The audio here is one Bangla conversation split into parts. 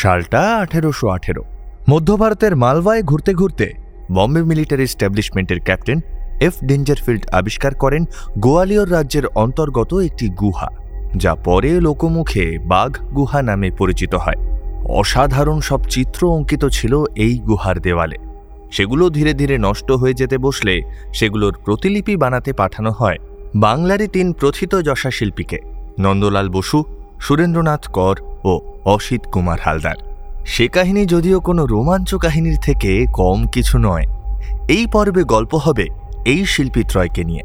সালটা আঠেরোশো আঠেরো। মধ্য ভারতের মালওয়ায় ঘুরতে ঘুরতে বম্বে মিলিটারি স্ট্যাবলিশমেন্টের ক্যাপ্টেন এফ ডেঞ্জারফিল্ড আবিষ্কার করেন গোয়ালিয়র রাজ্যের অন্তর্গত একটি গুহা, যা পরে লোকমুখে বাঘ গুহা নামে পরিচিত হয়। অসাধারণ সব চিত্র অঙ্কিত ছিল এই গুহার দেওয়ালে। সেগুলো ধীরে ধীরে নষ্ট হয়ে যেতে বসলে সেগুলোর প্রতিলিপি বানাতে পাঠানো হয় বাংলারই তিন প্রথিত যশা শিল্পীকে, নন্দলাল বসু সুরেন্দ্রনাথ কর ও অসিত কুমার হালদার। সে কাহিনী যদিও কোনো রোমাঞ্চ কাহিনীর থেকে কম কিছু নয়। এই পর্বে গল্প হবে এই শিল্পীত্রয়কে নিয়ে।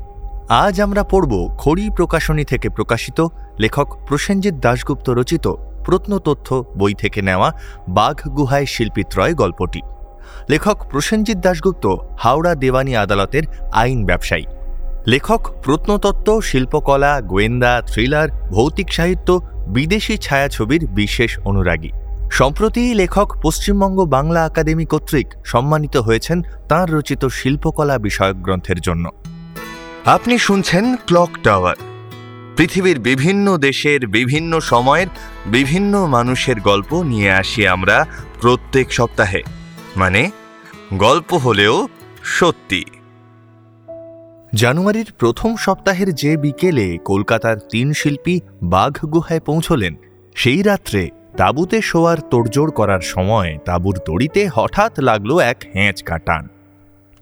আজ আমরা পড়ব খড়ি প্রকাশনী থেকে প্রকাশিত, লেখক প্রসেনজিৎ দাশগুপ্ত রচিত, প্রত্নতথ্য বই থেকে নেওয়া, বাঘ গুহায় শিল্পীত্রয় গল্পটি। লেখক প্রসেনজিৎ দাশগুপ্ত হাওড়া দেওয়ানি আদালতের আইন ব্যবসায়ী। লেখক, প্রত্নতত্ত্ব, শিল্পকলা, গোয়েন্দা, থ্রিলার, ভৌতিক সাহিত্য, বিদেশি ছায়াছবির বিশেষ অনুরাগী। সম্প্রতি লেখক পশ্চিমবঙ্গ বাংলা একাডেমি কর্তৃক সম্মানিত হয়েছেন তাঁর রচিত শিল্পকলা বিষয়ক গ্রন্থের জন্য। আপনি শুনছেন ক্লক টাওয়ার, পৃথিবীর বিভিন্ন দেশের বিভিন্ন সময়ের বিভিন্ন মানুষের গল্প নিয়ে আসি আমরা প্রত্যেক সপ্তাহে। মানে গল্প হলেও সত্যি। জানুয়ারির প্রথম সপ্তাহের যে বিকেলে কলকাতার তিন শিল্পী বাঘ গুহায় পৌঁছলেন, সেই রাত্রে তাঁবুতে শোয়ার তোড়জোড় করার সময় তাঁবুর দড়িতে হঠাৎ লাগল এক হ্যাঁচ কাটান।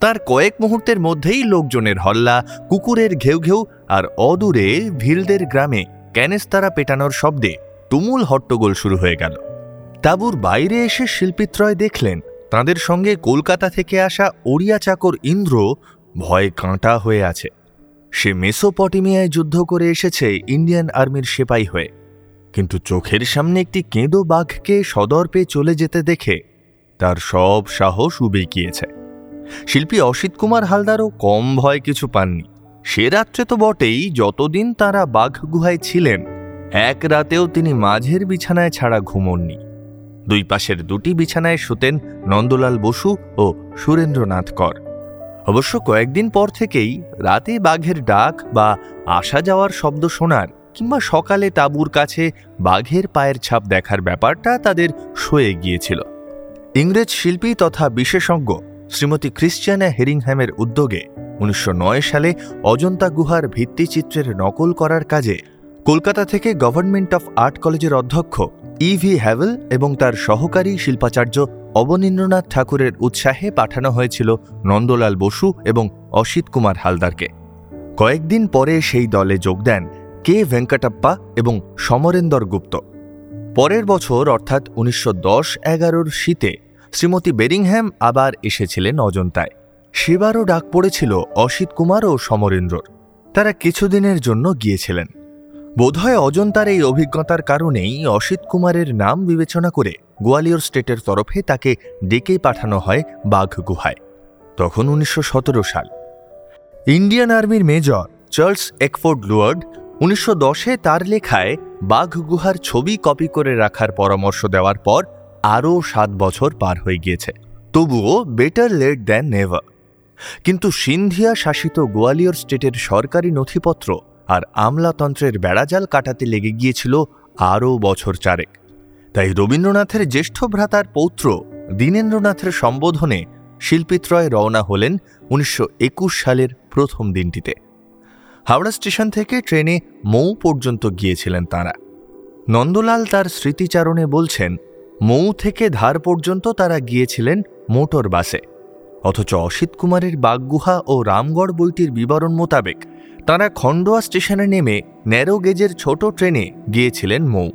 তার কয়েক মুহূর্তের মধ্যেই লোকজনের হল্লা, কুকুরের ঘেউ ঘেউ আর অদূরে ভিলদের গ্রামে ক্যানেস্তারা পেটানোর শব্দে তুমুল হট্টগোল শুরু হয়ে গেল। তাঁবুর বাইরে এসে শিল্পীত্রয় দেখলেন, তাদের সঙ্গে কলকাতা থেকে আসা ওড়িয়া চাকর ইন্দ্র ভয়ে কাঁটা হয়ে আছে। সে মেসোপটেমিয়ায় যুদ্ধ করে এসেছে ইন্ডিয়ান আর্মির সেপাই হয়ে। কিন্তু চোখের সামনে একটি কেঁদো বাঘকে সদর্পে চলে যেতে দেখে তার সব সাহস উবে গিয়েছে। শিল্পী অসিত কুমার হালদারও কম ভয় কিছু পাননি। সে রাত্রে তো বটেই যতদিন তারা বাঘ গুহায় ছিলেন, এক রাতেও তিনি মাঝের বিছানায় ছাড়া ঘুমননি। দুই পাশের দুটি বিছানায় শুতেন নন্দলাল বসু ও সুরেন্দ্রনাথ কর। অবশ্য কয়েকদিন পর থেকেই রাতে বাঘের ডাক বা আসা যাওয়ার শব্দ শোনার কিংবা সকালে তাঁবুর কাছে বাঘের পায়ের ছাপ দেখার ব্যাপারটা তাদের সয়ে গিয়েছিল। ইংরেজ শিল্পী তথা বিশেষজ্ঞ শ্রীমতী ক্রিশ্চিয়ানা হেরিংহ্যামের উদ্যোগে উনিশশো নয় সালে অজন্তা গুহার ভিত্তিচিত্রের নকল করার কাজে কলকাতা থেকে গভর্নমেন্ট অফ আর্ট কলেজের অধ্যক্ষ ইভি হ্যাভেল এবং তার সহকারী শিল্পাচার্য অবনীন্দ্রনাথ ঠাকুরের উৎসাহে পাঠানো হয়েছিল নন্দলাল বসু এবং অসিত কুমার হালদারকে। কয়েকদিন পরে সেই দলে যোগ দেন কে ভেঙ্কটাপ্পা এবং সমরেন্দর গুপ্ত। পরের বছর, অর্থাৎ উনিশশো দশ এগারোর শীতে, শ্রীমতী বেরিংহ্যাম আবার এসেছিলেন অজন্তায়। সেবারও ডাক পড়েছিল অসিত কুমার ও সমরেন্দ্রর তারা কিছুদিনের জন্য গিয়েছিলেন। বোধহয় অজন্তার এই অভিজ্ঞতার কারণেই অসিত কুমারের নাম বিবেচনা করে গোয়ালিয়র স্টেটের তরফে তাকে ডেকে পাঠানো হয় বাঘ গুহায়, তখন উনিশশো সতেরো সাল। ইন্ডিয়ান আর্মির মেজর চার্লস একফোর্ড লুয়ার্ড উনিশশো দশে তার লেখায় বাঘ গুহার ছবি কপি করে রাখার পরামর্শ দেওয়ার পর আরও সাত বছর পার হয়ে গিয়েছে, তবুও বেটার লেট দ্যান নেভার। কিন্তু সিন্ধিয়া শাসিত গোয়ালিয়র স্টেটের সরকারি নথিপত্র আর আমলাতন্ত্রের বেড়াজাল কাটাতে লেগে গিয়েছিল আরও বছর চারেক। তাই রবীন্দ্রনাথের জ্যেষ্ঠ ভ্রাতার পৌত্র দীনেন্দ্রনাথের সম্বোধনে শিল্পিত্রয় রওনা হলেন উনিশশো একুশ সালের প্রথম দিনটিতে। হাওড়া স্টেশন থেকে ট্রেনে মৌ পর্যন্ত গিয়েছিলেন তাঁরা। নন্দলাল তার স্মৃতিচারণে বলছেন, মৌ থেকে ধার পর্যন্ত তারা গিয়েছিলেন মোটর বাসে। অথচ অসিত কুমারের বাগগুহা ও রামগড় বইটির বিবরণ মোতাবেক তারা খণ্ডোয়া স্টেশনে নেমে ন্যারো গেজের ছোট ট্রেনে গিয়েছিলেন মৌ।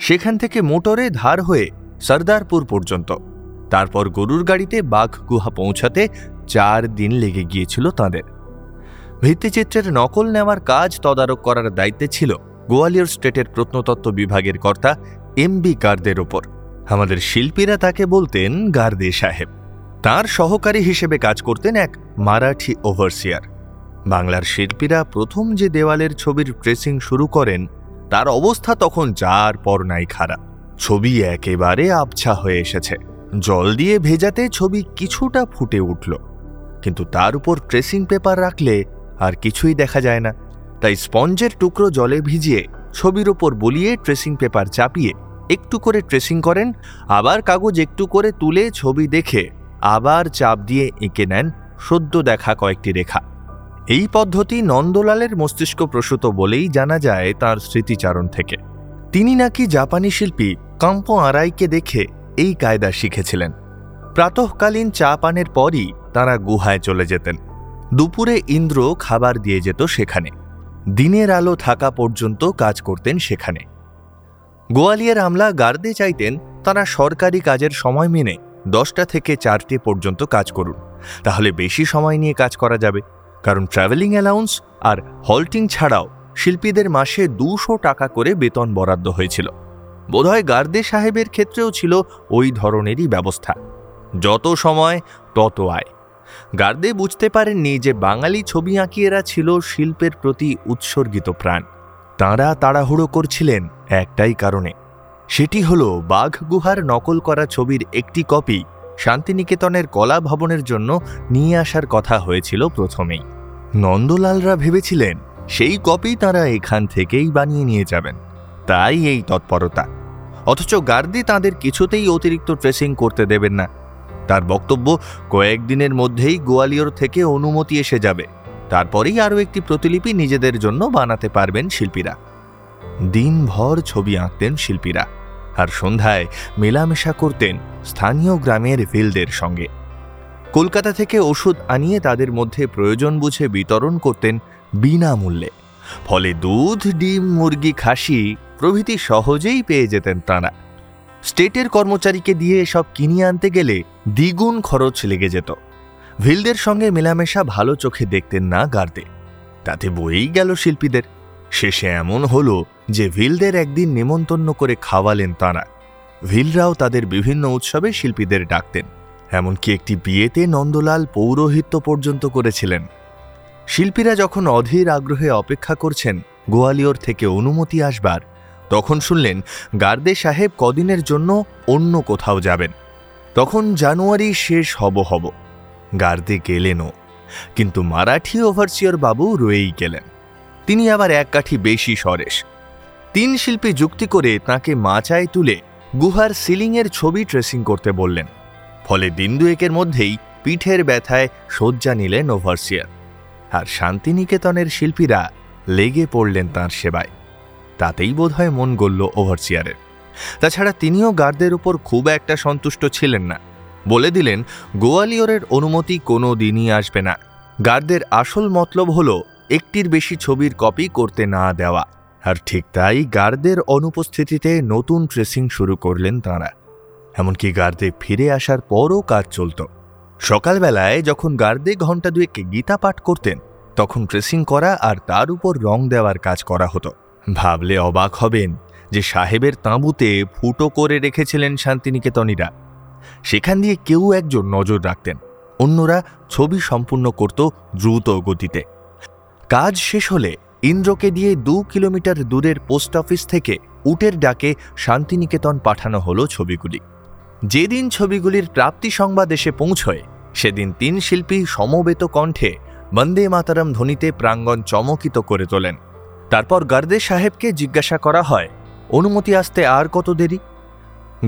সেখান থেকে মোটরে ধার হয়ে সর্দারপুর পর্যন্ত। তারপর গরুর গাড়িতে বাঘ গুহা পৌঁছাতে চার দিন লেগে গিয়েছিল তাঁদের। ভিত্তিচিত্রের নকল নেওয়ার কাজ তদারক করার দায়িত্বে ছিল গোয়ালিয়র স্টেটের প্রত্নতত্ত্ব বিভাগের কর্তা এম বি গার্দের ওপর। আমাদের শিল্পীরা তাকে বলতেন গার্দে সাহেব। তার সহকারী হিসেবে কাজ করতেন এক মারাঠি ওভারসিয়ার। বাংলার শিল্পীরা প্রথম যে দেওয়ালের ছবির ট্রেসিং শুরু করেন, তার অবস্থা তখন যার পর নাই খারাপ। ছবি একেবারে আবছা হয়ে এসেছে। জল দিয়ে ভেজাতে ছবি কিছুটা ফুটে উঠল। কিন্তু তার উপর ট্রেসিং পেপার রাখলে আর কিছুই দেখা যায় না। তাই স্পঞ্জের টুকরো জলে ভিজিয়ে ছবির ওপর বলিয়ে ট্রেসিং পেপার চাপিয়ে একটু করে ট্রেসিং করেন, আবার কাগজ একটু করে তুলে ছবি দেখে আবার চাপ দিয়ে এঁকে নেন সদ্য দেখা কয়েকটি রেখা। এই পদ্ধতি নন্দলালের মস্তিষ্ক প্রসূত বলেই জানা যায় তার স্মৃতিচারণ থেকে। তিনি নাকি জাপানি শিল্পী কাম্পো আরাইকে দেখে এই কায়দা শিখেছিলেন। প্রাতঃকালীন চা পানের পরই তারা গুহায় চলে যেতেন। দুপুরে ইন্দ্র খাবার দিয়ে যেত সেখানে। দিনের আলো থাকা পর্যন্ত কাজ করতেন সেখানে। গোয়ালিয়ার আমলা গার্দে চাইতেন তারা সরকারি কাজের সময় মেনে দশটা থেকে চারটে পর্যন্ত কাজ করুন। তাহলে বেশি সময় নিয়ে কাজ করা যাবে। কারণ ট্রাভেলিং অ্যালাউন্স আর হল্টিং ছাড়াও শিল্পীদের মাসে দুশো টাকা করে বেতন বরাদ্দ হয়েছিল। বোধহয় গার্দে সাহেবের ক্ষেত্রেও ছিল ওই ধরনেরই ব্যবস্থা। যত সময়, তত আয়। গার্দে বুঝতে পারেননি যে বাঙালি ছবি আঁকিয়েরা ছিল শিল্পের প্রতি উৎসর্গিত প্রাণ। তাঁরা তাড়াহুড়ো করছিলেন একটাই কারণে। সেটি হল বাঘ গুহার নকল করা ছবির একটি কপি শান্তিনিকেতনের কলা ভবনের জন্য নিয়ে আসার কথা হয়েছিল প্রথমেই। নন্দলালরা ভেবেছিলেন, সেই কপি তারা এখান থেকেই বানিয়ে নিয়ে যাবেন। তাই এই তৎপরতা। অথচ গার্দি তাদের কিছুতেই অতিরিক্ত ট্রেসিং করতে দেবেন না। তার বক্তব্য কয়েকদিনের মধ্যেই গোয়ালিয়র থেকে অনুমতি এসে যাবে। তারপরেই আরও একটি প্রতিলিপি নিজেদের জন্য বানাতে পারবেন শিল্পীরা। দিনভর ছবি আঁকতেন শিল্পীরা। আর সন্ধ্যায় মেলামেশা করতেন স্থানীয় গ্রামের ভিলদের সঙ্গে। কলকাতা থেকে ওষুধ আনিয়ে তাদের মধ্যে প্রয়োজন বুঝে বিতরণ করতেন বিনামূল্যে। ফলে দুধ, ডিম, মুরগি, খাসি প্রভৃতি সহজেই পেয়ে যেতেন তাঁরা। স্টেটের কর্মচারীকে দিয়ে এসব কিনিয়ে আনতে গেলে দ্বিগুণ খরচ লেগে যেত। ভিলদের সঙ্গে মেলামেশা ভালো চোখে দেখতেন না গার্দে তাতে বয়েই গেল শিল্পীদের। শেষে এমন হলো যে ভিলদের একদিন নেমন্তন্ন করে খাওয়ালেন তাঁরা। ভিলরাও তাদের বিভিন্ন উৎসবে শিল্পীদের ডাকতেন, এমনকি একটি বিয়েতে নন্দলাল পৌরোহিত্য পর্যন্ত করেছিলেন। শিল্পীরা যখন অধীর আগ্রহে অপেক্ষা করছেন, গোয়ালিয়র থেকে অনুমতি আসবার, তখন শুনলেন গার্দে সাহেব কদিনের জন্য অন্য কোথাও যাবেন। তখন জানুয়ারি শেষ হব হব, গার্দে গেলেনও, কিন্তু মারাঠি ওভারসিয়র বাবু রয়েই গেলেন। তিনি আবার এক কাঠি বেশি সরেশ তিন শিল্পী যুক্তি করে তাকে মাচায় তুলে গুহার সিলিংয়ের ছবি ট্রেসিং করতে বললেন। ফলে দিন দুয়েকের মধ্যেই পিঠের ব্যথায় শয্যা নিলেন ওভারসিয়ার। আর শান্তিনিকেতনের শিল্পীরা লেগে পড়লেন তাঁর সেবায়। তাতেই বোধহয় মন গলল ওভারসিয়ারের। তাছাড়া তিনিও গার্ডদের উপর খুব একটা সন্তুষ্ট ছিলেন না। বলে দিলেন, গোয়ালিয়রের অনুমতি কোনো দিনই আসবে না। গার্ডদের আসল মতলব হল, একটির বেশি ছবির কপি করতে না দেওয়া। আর ঠিক তাই গার্ডদের অনুপস্থিতিতে নতুন ট্রেসিং শুরু করলেন তাঁরা। এমনকি গার্দে ফিরে আসার পরও কাজ চলত। সকালবেলায় যখন গার্দে ঘণ্টা দুয়েক গীতা পাঠ করতেন, তখন ট্রেসিং করা আর তার উপর রং দেওয়ার কাজ করা হতো। ভাবলে অবাক হবেন যে সাহেবের তাঁবুতে ফুটো করে রেখেছিলেন শান্তিনিকেতনীরা। সেখান দিয়ে কেউ একজন নজর রাখতেন। অন্যরা ছবি সম্পূর্ণ করত দ্রুত গতিতে। কাজ শেষ হলে ইন্দ্রকে দিয়ে দু কিলোমিটার দূরের পোস্ট অফিস থেকে উটের ডাকে শান্তিনিকেতন পাঠানো হলো ছবিগুলি। যেদিন ছবিগুলির প্রাপ্তি সংবাদ এসে পৌঁছয়, সেদিন তিন শিল্পী সমবেত কণ্ঠে বন্দে মাতারাম ধ্বনিতে প্রাঙ্গণ চমকিত করে তোলেন। তারপর গার্দে সাহেবকে জিজ্ঞাসা করা হয়, অনুমতি আসতে আর কত দেরি?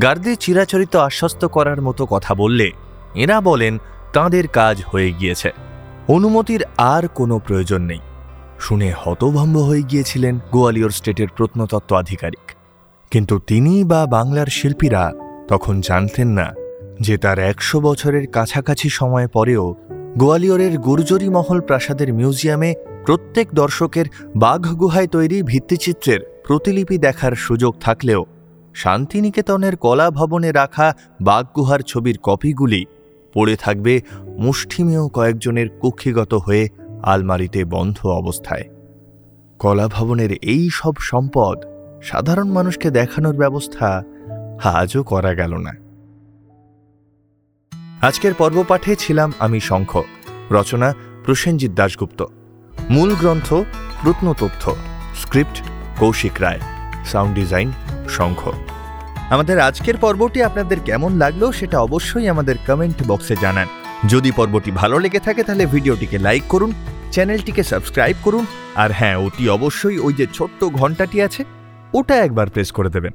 গার্দে চিরাচরিত আশ্বস্ত করার মতো কথা বললে, এরা বলেন, তাঁদের কাজ হয়ে গিয়েছে। অনুমতির আর কোনো প্রয়োজন নেই। শুনে হতভম্ব হয়ে গিয়েছিলেন গোয়ালিয়র স্টেটের প্রত্নতত্ত্ব আধিকারিক কিন্তু তিনি বা বাংলার শিল্পীরা তখন জানতেন না যে তার একশো বছরের কাছাকাছি সময় পরেও গোয়ালিয়রের গুর্জরি মহল প্রাসাদের মিউজিয়ামে প্রত্যেক দর্শকের বাঘ গুহায় তৈরি ভিত্তিচিত্রের প্রতিলিপি দেখার সুযোগ থাকলেও শান্তিনিকেতনের কলা ভবনে রাখা বাঘ গুহার ছবির কপিগুলি পড়ে থাকবে মুষ্টিমেয় কয়েকজনের কুক্ষিগত হয়ে আলমারিতে বন্ধ অবস্থায়। কলা ভবনের এই সব সম্পদ সাধারণ মানুষকে দেখানোর ব্যবস্থা আজও করা গেল না। আজকের পর্ব পাঠে ছিলাম আমি শঙ্খ, রচনা প্রসেনজিৎ দাশগুপ্ত। মূল গ্রন্থ প্রত্নতথ্য script Kaushik Roy, sound design Shankha. আমাদের আজকের পর্বটি আপনাদের কেমন লাগল সেটা অবশ্যই আমাদের কমেন্ট বক্সে জানান। যদি পর্বটি ভালো লেগে থাকে তাহলে ভিডিওটিকে লাইক করুন, চ্যানেলটিকে সাবস্ক্রাইব করুন, আর হ্যাঁ অতি অবশ্যই ওই যে ছোট্ট ঘন্টাটি আছে, ওটা একবার প্রেস করে দেবেন।